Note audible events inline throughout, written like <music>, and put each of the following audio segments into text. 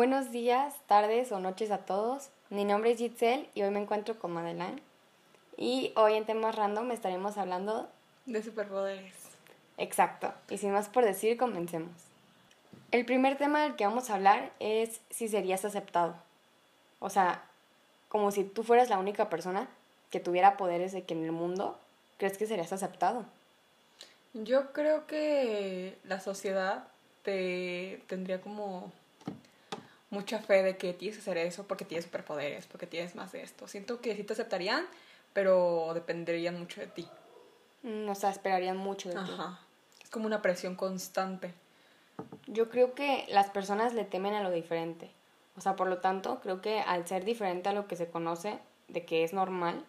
Buenos días, tardes o noches a todos. Mi nombre es Gitzel y hoy me encuentro con Madeline. Y hoy en temas random estaremos hablando de superpoderes. Exacto. Y sin más por decir, comencemos. El primer tema del que vamos a hablar es si serías aceptado. O sea, como si tú fueras la única persona que tuviera poderes de que en el mundo, ¿crees que serías aceptado? Yo creo que la sociedad te tendría como mucha fe de que tienes que hacer eso porque tienes superpoderes, porque tienes más de esto. Siento que sí te aceptarían, pero dependerían mucho de ti. Mm, o sea, esperarían mucho de ti. Es como una presión constante. Yo creo que las personas le temen a lo diferente. O sea, por lo tanto, creo que al ser diferente a lo que se conoce de que es normal,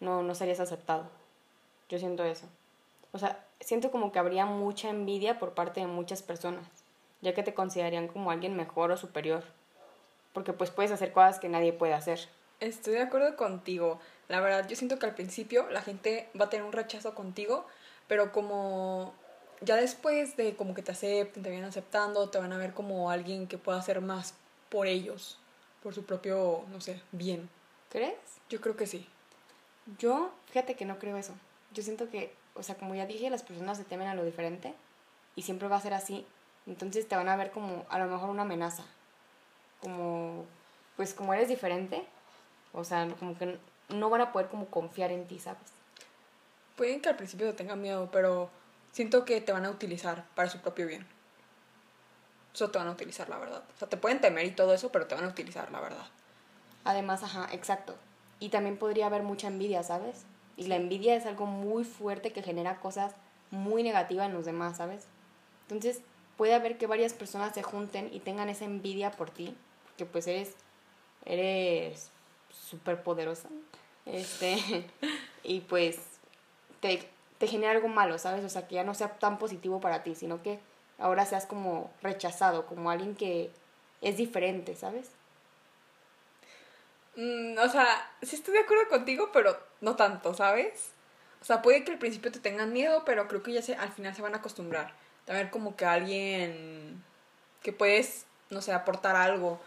no, no serías aceptado. Yo siento eso. O sea, siento como que habría mucha envidia por parte de muchas personas, ya que te considerarían como alguien mejor o superior porque pues puedes hacer cosas que nadie puede hacer. Estoy de acuerdo contigo. La verdad, yo siento que al principio la gente va a tener un rechazo contigo, pero como ya después de como que te acepten, te vienen aceptando, te van a ver como alguien que pueda hacer más por ellos, por su propio, no sé, bien. ¿Crees? Yo creo que sí. Yo, fíjate que no creo eso. Yo siento que, o sea, como ya dije, las personas se temen a lo diferente y siempre va a ser así. Entonces te van a ver como a lo mejor una amenaza como, pues como eres diferente, o sea, como que no van a poder como confiar en ti, ¿sabes? Pueden que al principio te tengan miedo, pero siento que te van a utilizar para su propio bien. Eso te van a utilizar, la verdad. O sea, te pueden temer y todo eso, pero te van a utilizar, la verdad. Además, ajá, exacto. Y también podría haber mucha envidia, ¿sabes? Y la envidia es algo muy fuerte que genera cosas muy negativas en los demás, ¿sabes? Entonces, puede haber que varias personas se junten y tengan esa envidia por ti pues eres, eres súper poderosa. Este, <laughs> y pues te, te genera algo malo, ¿sabes? O sea, que ya no sea tan positivo para ti, sino que ahora seas como rechazado, como alguien que es diferente, ¿sabes? Mm, o sea, sí estoy de acuerdo contigo, pero no tanto, ¿sabes? O sea, puede que al principio te tengan miedo, pero creo que ya se, al final se van a acostumbrar. Ver como que alguien que puedes, no sé, aportar algo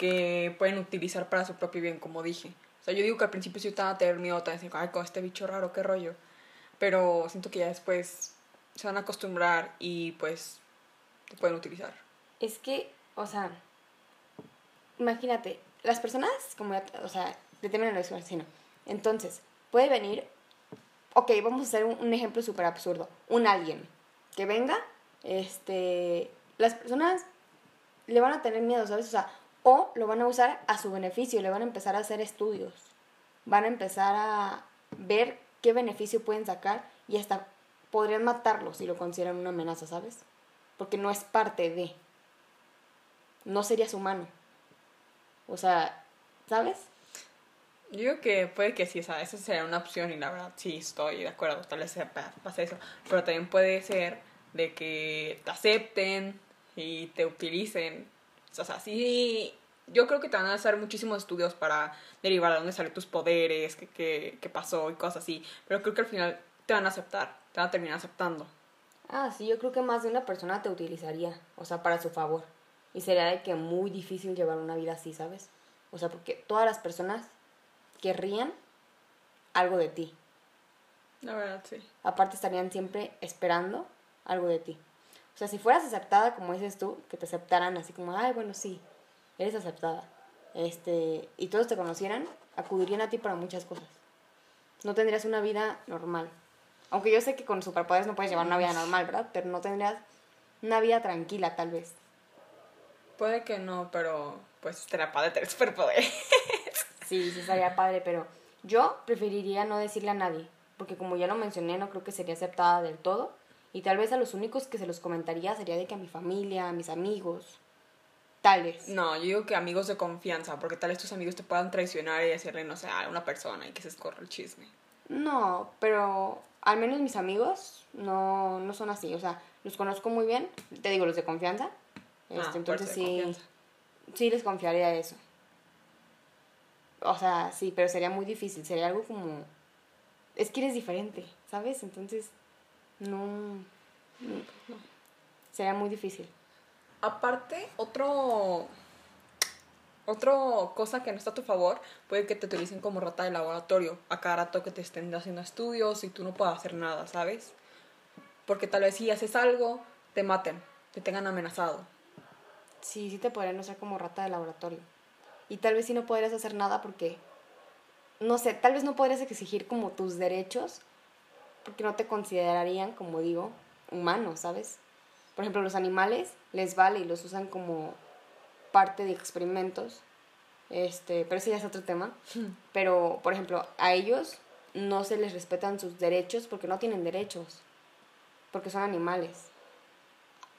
que pueden utilizar para su propio bien, como dije. O sea, yo digo que al principio sí estaba a tener miedo, te decir, ay, con este bicho raro, qué rollo. Pero siento que ya después se van a acostumbrar y pues te pueden utilizar. Es que, o sea, imagínate, las personas, como o sea, determinan lo no. Entonces, puede venir, ok, vamos a hacer un, un ejemplo súper absurdo, un alguien que venga, este, las personas le van a tener miedo, ¿sabes? O sea, o lo van a usar a su beneficio, le van a empezar a hacer estudios, van a empezar a ver qué beneficio pueden sacar y hasta podrían matarlo si lo consideran una amenaza, ¿sabes? Porque no es parte de, no serías humano. O sea, ¿sabes? Yo que puede que sí, o sea, esa sería una opción y la verdad sí estoy de acuerdo, tal vez pase eso, pero también puede ser de que te acepten y te utilicen o sea, sí, yo creo que te van a hacer muchísimos estudios para derivar de dónde salen tus poderes, qué, qué, pasó y cosas así. Pero creo que al final te van a aceptar, te van a terminar aceptando. Ah, sí, yo creo que más de una persona te utilizaría, o sea, para su favor. Y sería de que muy difícil llevar una vida así, ¿sabes? O sea, porque todas las personas querrían algo de ti. La verdad, sí. Aparte estarían siempre esperando algo de ti. O sea, si fueras aceptada, como dices tú, que te aceptaran así como, ay, bueno, sí, eres aceptada, este, y todos te conocieran, acudirían a ti para muchas cosas. No tendrías una vida normal. Aunque yo sé que con superpoderes no puedes llevar una vida normal, ¿verdad? Pero no tendrías una vida tranquila, tal vez. Puede que no, pero pues estaría padre tener superpoderes. <laughs> sí, sí estaría padre, pero yo preferiría no decirle a nadie, porque como ya lo mencioné, no creo que sería aceptada del todo. Y tal vez a los únicos que se los comentaría sería de que a mi familia, a mis amigos. Tal vez. No, yo digo que amigos de confianza, porque tal vez tus amigos te puedan traicionar y decirle, no sé, a una persona y que se escorra el chisme. No, pero al menos mis amigos no, no son así. O sea, los conozco muy bien. Te digo, los de confianza. Ah, este, entonces sí. Sí les confiaría eso. O sea, sí, pero sería muy difícil. Sería algo como. Es que eres diferente, ¿sabes? Entonces no, no, sería muy difícil. Aparte, otro, Otra cosa que no está a tu favor puede que te utilicen como rata de laboratorio, a cada rato que te estén haciendo estudios y tú no puedas hacer nada, ¿sabes? Porque tal vez si haces algo, te maten, te tengan amenazado. Sí, sí te podrían usar como rata de laboratorio. Y tal vez sí no podrías hacer nada porque, no sé, tal vez no podrías exigir como tus derechos porque no te considerarían, como digo, humanos, ¿sabes? Por ejemplo, los animales les vale y los usan como parte de experimentos. Este, pero ese ya es otro tema. <laughs> Pero, por ejemplo, a ellos no se les respetan sus derechos porque no tienen derechos. Porque son animales.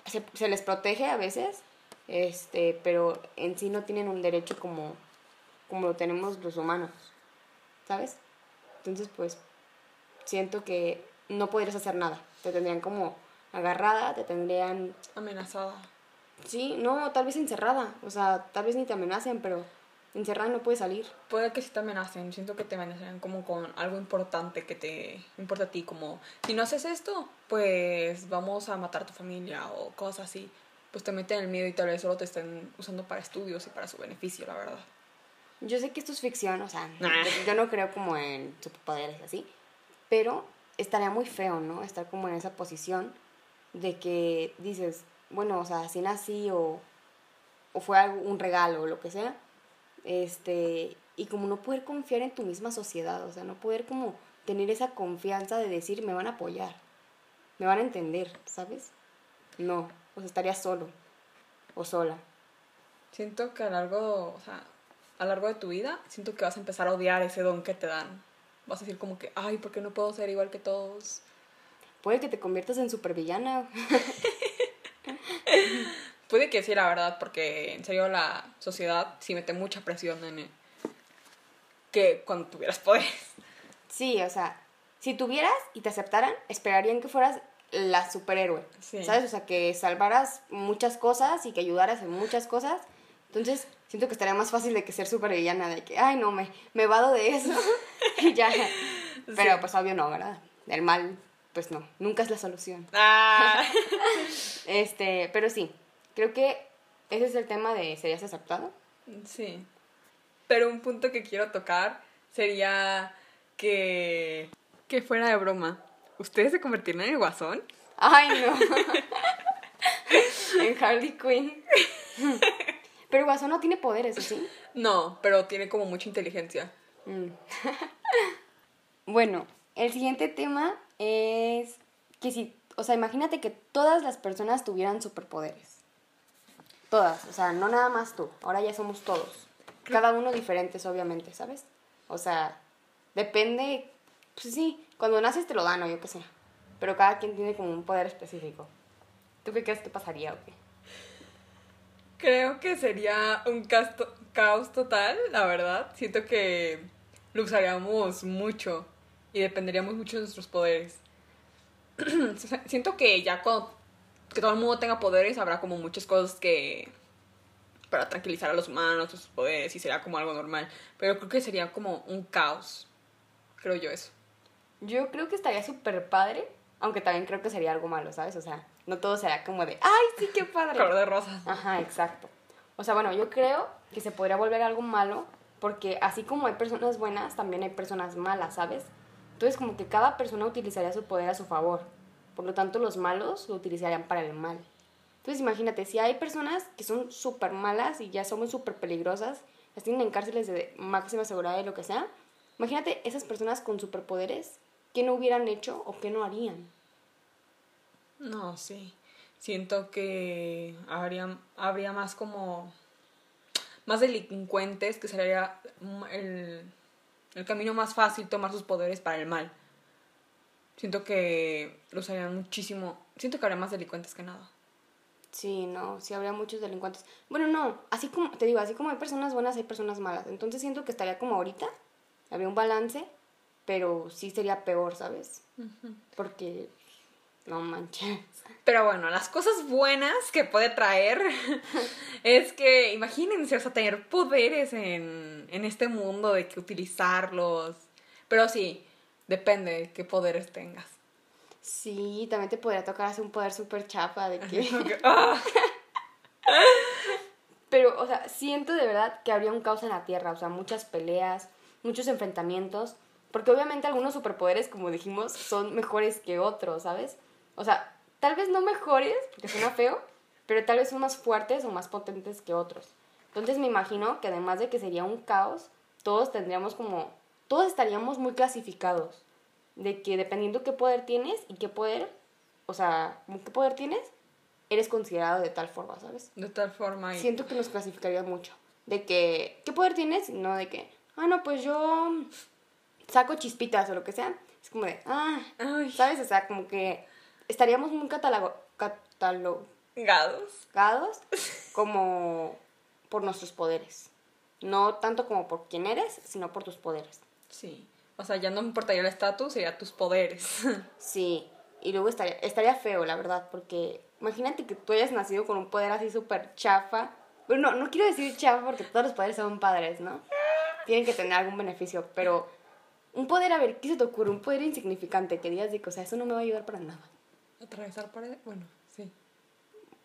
Se, se les protege a veces, este, pero en sí no tienen un derecho como, como lo tenemos los humanos. ¿Sabes? Entonces, pues, siento que no podrías hacer nada. Te tendrían como agarrada, te tendrían... Amenazada. Sí, no, tal vez encerrada. O sea, tal vez ni te amenacen, pero encerrada no puedes salir. Puede que sí te amenacen. Siento que te amenacen como con algo importante que te importa a ti. Como, si no haces esto, pues vamos a matar a tu familia o cosas así. Pues te meten el miedo y tal vez solo te estén usando para estudios y para su beneficio, la verdad. Yo sé que esto es ficción, o sea, yo no creo como en superpoderes así, pero estaría muy feo, ¿no? Estar como en esa posición de que dices, bueno, o sea, si nací o, o fue un regalo o lo que sea, este, y como no poder confiar en tu misma sociedad, o sea, no poder como tener esa confianza de decir, me van a apoyar, me van a entender, ¿sabes? No, o sea, estaría solo o sola. Siento que a largo, o sea, a largo de tu vida, siento que vas a empezar a odiar ese don que te dan. Vas a decir como que, ay, ¿por qué no puedo ser igual que todos? Puede que te conviertas en supervillana. <laughs> Puede que sí, la verdad, porque en serio la sociedad sí mete mucha presión en que cuando tuvieras poderes. Sí, o sea, si tuvieras y te aceptaran, esperarían que fueras la superhéroe. ¿Sabes? O sea, que salvaras muchas cosas y que ayudaras en muchas cosas. Entonces, siento que estaría más fácil de que ser supervillana, de que, ay, no, me, me vado de eso. <laughs> y <laughs> ya. Pero pues obvio no, ¿verdad? El mal, pues no, nunca es la solución. Ah. <laughs> este, pero sí, creo que ese es el tema de ¿serías aceptado? Sí. Pero un punto que quiero tocar sería que, que fuera de broma. ¿Ustedes se convertirían en el guasón? Ay, no. <laughs> en Harley Quinn. pero guasón no tiene poderes, ¿sí? No, pero tiene como mucha inteligencia. Mm. Bueno, el siguiente tema es que si, o sea, imagínate que todas las personas tuvieran superpoderes. Todas, o sea, no nada más tú, ahora ya somos todos. Cada uno diferentes, obviamente, ¿sabes? O sea, depende, pues sí, cuando naces te lo dan o yo qué sé. Pero cada quien tiene como un poder específico. ¿Tú qué crees que pasaría o qué? Creo que sería un caos total, la verdad. Siento que lo usaríamos mucho y dependeríamos mucho de nuestros poderes. <clears throat> Siento que ya cuando que todo el mundo tenga poderes habrá como muchas cosas que para tranquilizar a los humanos, sus poderes y sería como algo normal, pero creo que sería como un caos. Creo yo eso. Yo creo que estaría súper padre, aunque también creo que sería algo malo, ¿sabes? O sea, no todo será como de, ¡ay, sí, qué padre! Color de rosas. Ajá, exacto. O sea, bueno, yo creo que se podría volver algo malo porque así como hay personas buenas, también hay personas malas, ¿sabes? Entonces como que cada persona utilizaría su poder a su favor. Por lo tanto, los malos lo utilizarían para el mal. Entonces imagínate, si hay personas que son súper malas y ya son súper peligrosas, las tienen en cárceles de máxima seguridad y lo que sea, imagínate esas personas con superpoderes, ¿qué no hubieran hecho o qué no harían? No, sí. Siento que habría, habría más como más delincuentes, que sería el, el camino más fácil tomar sus poderes para el mal. Siento que los harían muchísimo. Siento que habría más delincuentes que nada. Sí, no, sí habría muchos delincuentes. Bueno, no, así como, te digo, así como hay personas buenas, hay personas malas. Entonces siento que estaría como ahorita, habría un balance, pero sí sería peor, ¿sabes? Porque no manches. Pero bueno, las cosas buenas que puede traer <laughs> es que imagínense, o sea, tener poderes en, en este mundo de que utilizarlos. Pero sí, depende de qué poderes tengas. Sí, también te podría tocar hacer un poder súper chapa de que... <laughs> <laughs> Ah. Pero Pero, o sea, siento de verdad que habría un caos en la Tierra, o sea, muchas peleas, muchos enfrentamientos, porque obviamente algunos superpoderes, como dijimos, son mejores que otros, ¿sabes? O sea, tal vez no mejores, porque suena feo, pero tal vez son más fuertes o más potentes que otros. Entonces me imagino que además de que sería un caos, todos tendríamos como, todos estaríamos muy clasificados, de que dependiendo qué poder tienes y qué poder, o sea, qué poder tienes, eres considerado de tal forma, ¿sabes? De tal forma. Y... Siento que nos clasificaría mucho. De que, ¿qué poder tienes? No de que, ah, no, pues yo saco chispitas o lo que sea. Es como de, ah, Ay. ¿sabes? O sea, como que estaríamos muy catalogados Gados. <laughs> como por nuestros poderes. No tanto como por quién eres, sino por tus poderes. Sí. O sea, ya no me importaría el estatus, sería tus poderes. <laughs> Sí, y luego estaría, estaría feo, la verdad, porque imagínate que tú hayas nacido con un poder así súper chafa. Pero no, no quiero decir chafa porque todos los poderes son padres, ¿no? Tienen que tener algún beneficio, pero un poder, a ver, ¿qué se te ocurre? Un poder insignificante que digas de que, o sea, eso no me va a ayudar para nada. Atravesar paredes. Bueno, sí.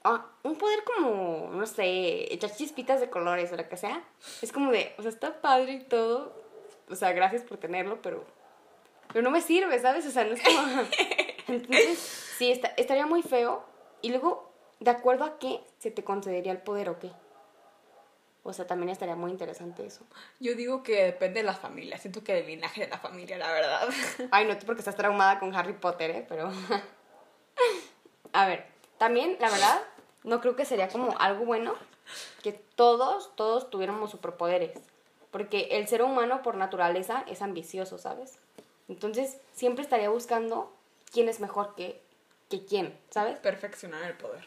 Ah, un poder como, no sé, echar chispitas de colores o lo que sea. Es como de, o sea, está padre y todo. O sea, gracias por tenerlo, pero. Pero no me sirve, ¿sabes? O sea, no es como. <laughs> Entonces, sí, está- estaría muy feo. Y luego, ¿de acuerdo a qué se te concedería el poder o qué? O sea, también estaría muy interesante eso. Yo digo que depende de la familia. Siento que del linaje de la familia, la verdad. Ay, no, tú porque estás traumada con Harry Potter, ¿eh? Pero... A ver, también, la verdad, no creo que sería como algo bueno que todos, todos tuviéramos superpoderes. Porque el ser humano por naturaleza es ambicioso, ¿sabes? Entonces, siempre estaría buscando quién es mejor que, que quién, ¿sabes? Perfeccionar el poder.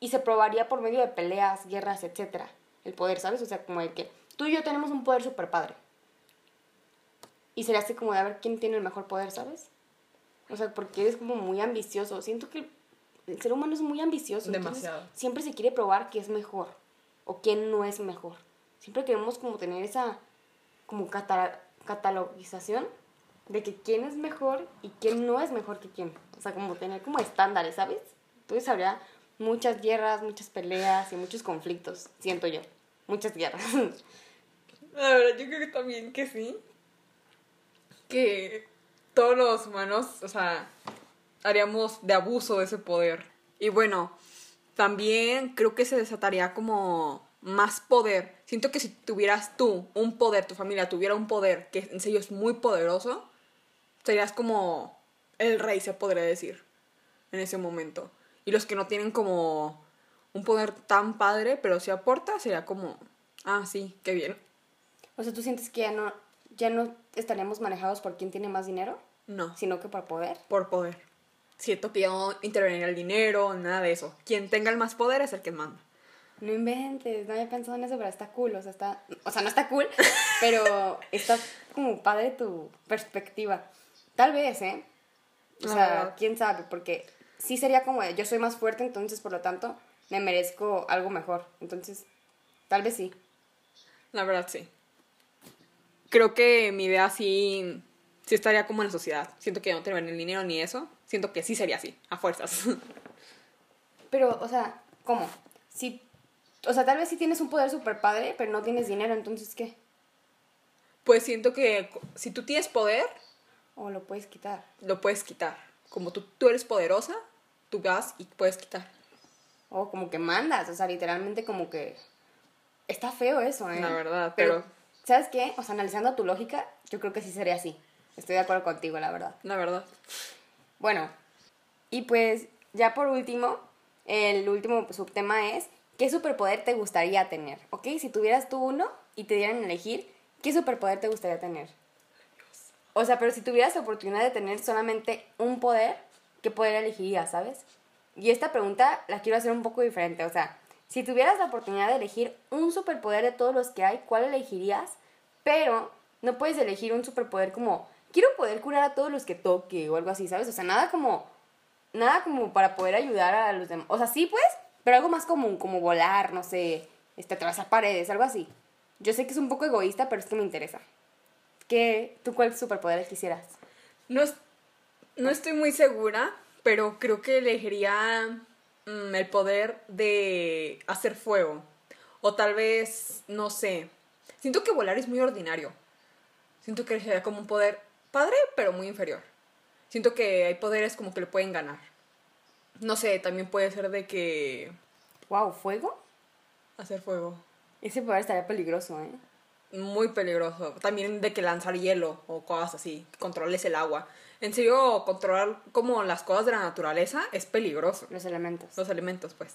y se probaría por medio de peleas, guerras, etcétera, el poder, ¿sabes? O sea, como de que tú y yo tenemos un poder super padre. Y sería así como de a ver quién tiene el mejor poder, ¿sabes? O sea, porque eres como muy ambicioso. Siento que el ser humano es muy ambicioso. Demasiado. siempre se quiere probar qué es mejor o quién no es mejor. Siempre queremos como tener esa como cata- catalogización de que quién es mejor y quién no es mejor que quién. O sea, como tener como estándares, ¿sabes? Entonces habría muchas guerras, muchas peleas y muchos conflictos, siento yo. Muchas guerras. <laughs> La verdad, yo creo que también que sí. Que todos los humanos, o sea, haríamos de abuso de ese poder. Y bueno, también creo que se desataría como más poder. Siento que si tuvieras tú un poder, tu familia tuviera un poder que en serio es muy poderoso, serías como el rey, se podría decir, en ese momento. Y los que no tienen como un poder tan padre, pero si aporta, sería como, ah, sí, qué bien. o sea, ¿tú sientes que ya no, ya no estaríamos manejados por quién tiene más dinero, No, sino que por poder? por poder. Siento que no interveniría el dinero, nada de eso. Quien tenga el más poder es el que manda. No inventes, no había pensado en eso, pero está cool, o sea, está, o sea, no está cool, <laughs> pero está como padre tu perspectiva. Tal vez, ¿eh? O sea, quién sabe, porque sí sería como yo soy más fuerte, entonces por lo tanto me merezco algo mejor. Entonces, tal vez sí. La verdad, sí. Creo que mi idea sí, sí estaría como en la sociedad. Siento que ya no interviene el dinero ni eso. Siento que sí sería así, a fuerzas. Pero, o sea, ¿cómo? Si, o sea, tal vez sí tienes un poder súper padre, pero no tienes dinero, entonces ¿qué? pues siento que si tú tienes poder, O lo puedes quitar. lo puedes quitar. Como tú, tú eres poderosa, tú vas y puedes quitar. O como que mandas, o sea, literalmente como que... Está feo eso, ¿eh? La verdad, pero... pero- ¿Sabes qué? O sea, analizando tu lógica, yo creo que sí sería así. Estoy de acuerdo contigo, la verdad. La verdad. Bueno, y pues ya por último, el último subtema es, ¿qué superpoder te gustaría tener? ¿Ok? Si tuvieras tú uno y te dieran a elegir, ¿qué superpoder te gustaría tener? O sea, pero si tuvieras la oportunidad de tener solamente un poder, ¿qué poder elegirías, sabes? Y esta pregunta la quiero hacer un poco diferente. O sea, si tuvieras la oportunidad de elegir un superpoder de todos los que hay, ¿cuál elegirías? Pero no puedes elegir un superpoder como, quiero poder curar a todos los que toque o algo así, ¿sabes? O sea, nada como, nada como para poder ayudar a los demás. O sea, sí, pues, pero algo más común, como volar, no sé, este, atravesar paredes, algo así. Yo sé que es un poco egoísta, pero es que me interesa. ¿Qué, ¿Tú cuál superpoder quisieras? No, no estoy muy segura, pero creo que elegiría mm, el poder de hacer fuego. O tal vez, no sé. Siento que volar es muy ordinario. Siento que sería como un poder padre, pero muy inferior. Siento que hay poderes como que le pueden ganar. No sé, también puede ser de que Wow, ¿fuego? hacer fuego. Ese poder estaría peligroso, ¿eh? Muy peligroso. También de que lanzar hielo o cosas así. Que controles el agua. En serio, controlar como las cosas de la naturaleza es peligroso. Los elementos. Los elementos, pues.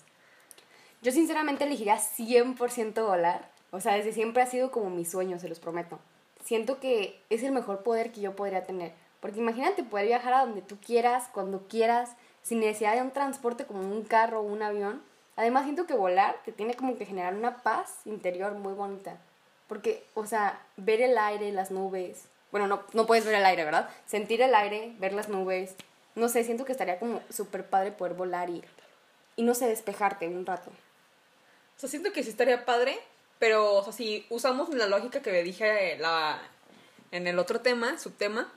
Yo sinceramente elegiría 100% volar. O sea, desde siempre ha sido como mi sueño, se los prometo. Siento que es el mejor poder que yo podría tener. Porque imagínate poder viajar a donde tú quieras, cuando quieras, sin necesidad de un transporte como un carro o un avión. Además siento que volar te tiene como que generar una paz interior muy bonita. Porque, o sea, ver el aire, las nubes. Bueno, no, no puedes ver el aire, ¿verdad? Sentir el aire, ver las nubes. No sé, siento que estaría como súper padre poder volar y, y no sé, despejarte un rato. O sea, siento que sí estaría padre, pero, o sea, si usamos la lógica que dije la, en el otro tema, subtema,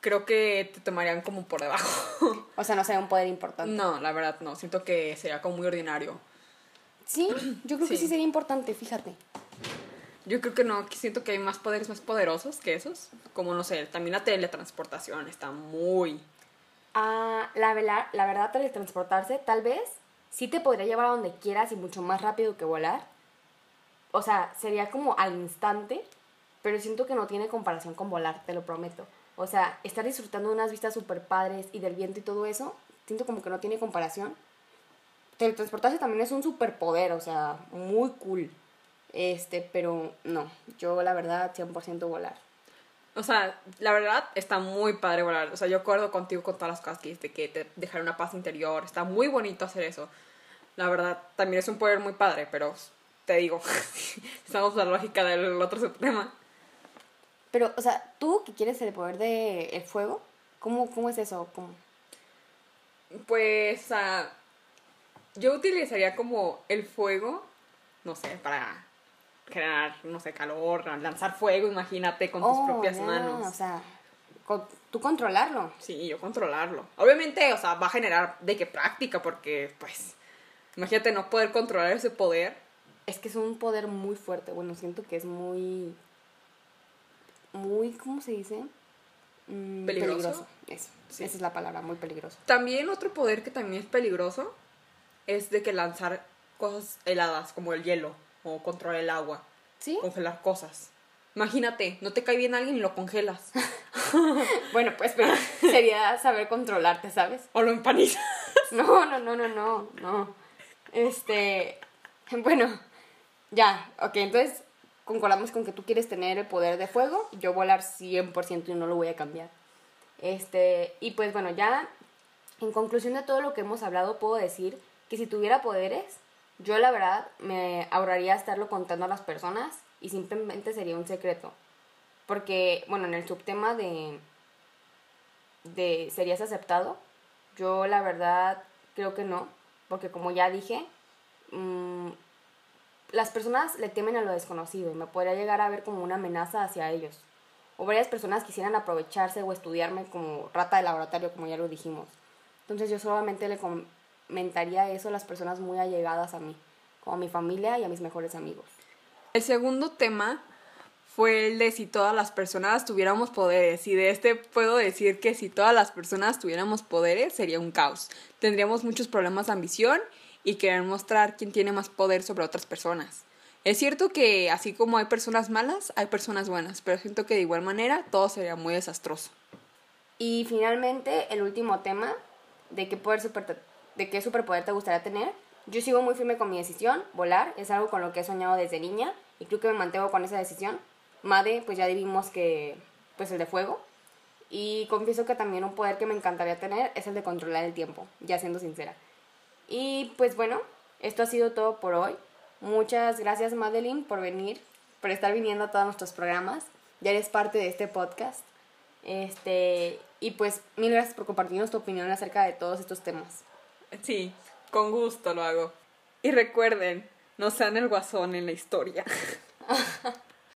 creo que te tomarían como por debajo. <laughs> O sea, no sería un poder importante. no, la verdad no. Siento que sería como muy ordinario. Sí, yo creo que Sí. sí sería importante, fíjate. Yo creo que no, siento que hay más poderes más poderosos que esos. Como, no sé, también la teletransportación está muy... Ah, la, la verdad, teletransportarse, tal vez sí te podría llevar a donde quieras y mucho más rápido que volar. O sea, sería como al instante, pero siento que no tiene comparación con volar, te lo prometo. O sea, estar disfrutando de unas vistas súper padres y del viento y todo eso, siento como que no tiene comparación. Teletransportarse también es un superpoder, o sea, muy cool. Este, pero no, yo la verdad 100% volar. O sea, la verdad está muy padre volar. O sea, yo acuerdo contigo con todas las cosas que dijiste, que te dejar una paz interior. Está muy bonito hacer eso. La verdad, también es un poder muy padre, pero te digo, <laughs> estamos en la lógica del otro tema. Pero, o sea, tú que quieres el poder del el fuego, ¿cómo, ¿cómo es eso? ¿Cómo? Pues, sea, yo utilizaría como el fuego, no sé, para generar, no sé, calor, lanzar fuego, imagínate, con tus Oh, propias manos. O sea, con- tú controlarlo. Sí, yo controlarlo. Obviamente, o sea, va a generar de qué práctica, porque, pues, imagínate no poder controlar ese poder. Es que es un poder muy fuerte. Bueno, siento que es muy. Muy, ¿cómo se dice? Mm, ¿Peligroso? Eso, Sí. esa es la palabra, muy peligroso. También otro poder que también es peligroso es de que lanzar cosas heladas, como el hielo, o controlar el agua, ¿Sí? congelar cosas. Imagínate, no te cae bien alguien y lo congelas. <laughs> Bueno, pues, pero <laughs> sería saber controlarte, ¿sabes? o lo empanizas. <laughs> No, no, no, no, no, no. Este, bueno, ya, ok, entonces concordamos con que tú quieres tener el poder de fuego, yo volar 100% y no lo voy a cambiar. Este, y pues bueno, ya en conclusión de todo lo que hemos hablado, puedo decir que si tuviera poderes, yo la verdad me ahorraría estarlo contando a las personas y simplemente sería un secreto. Porque, bueno, en el subtema de, de ¿serías aceptado? Yo la verdad creo que no, porque como ya dije, mm, las personas le temen a lo desconocido y me podría llegar a ver como una amenaza hacia ellos. O varias personas quisieran aprovecharse o estudiarme como rata de laboratorio, como ya lo dijimos. Entonces yo solamente le comentaría eso a las personas muy allegadas a mí, como a mi familia y a mis mejores amigos. El segundo tema fue el de si todas las personas tuviéramos poderes. Y de este puedo decir que si todas las personas tuviéramos poderes sería un caos. Tendríamos muchos problemas de ambición y querer mostrar quién tiene más poder sobre otras personas. Es cierto que así como hay personas malas, hay personas buenas, pero siento que de igual manera todo sería muy desastroso. Y finalmente, el último tema de qué, poder super, de qué superpoder te gustaría tener. Yo sigo muy firme con mi decisión, volar, es algo con lo que he soñado desde niña y creo que me mantengo con esa decisión. Made, pues ya vimos que, pues el de fuego. Y confieso que también un poder que me encantaría tener es el de controlar el tiempo, ya siendo sincera. Y pues bueno, esto ha sido todo por hoy. Muchas gracias Madeline por venir, por estar viniendo a todos nuestros programas. Ya eres parte de este podcast. Este, y pues mil gracias por compartirnos tu opinión acerca de todos estos temas. Sí, con gusto lo hago. Y recuerden, no sean el guasón en la historia. <laughs>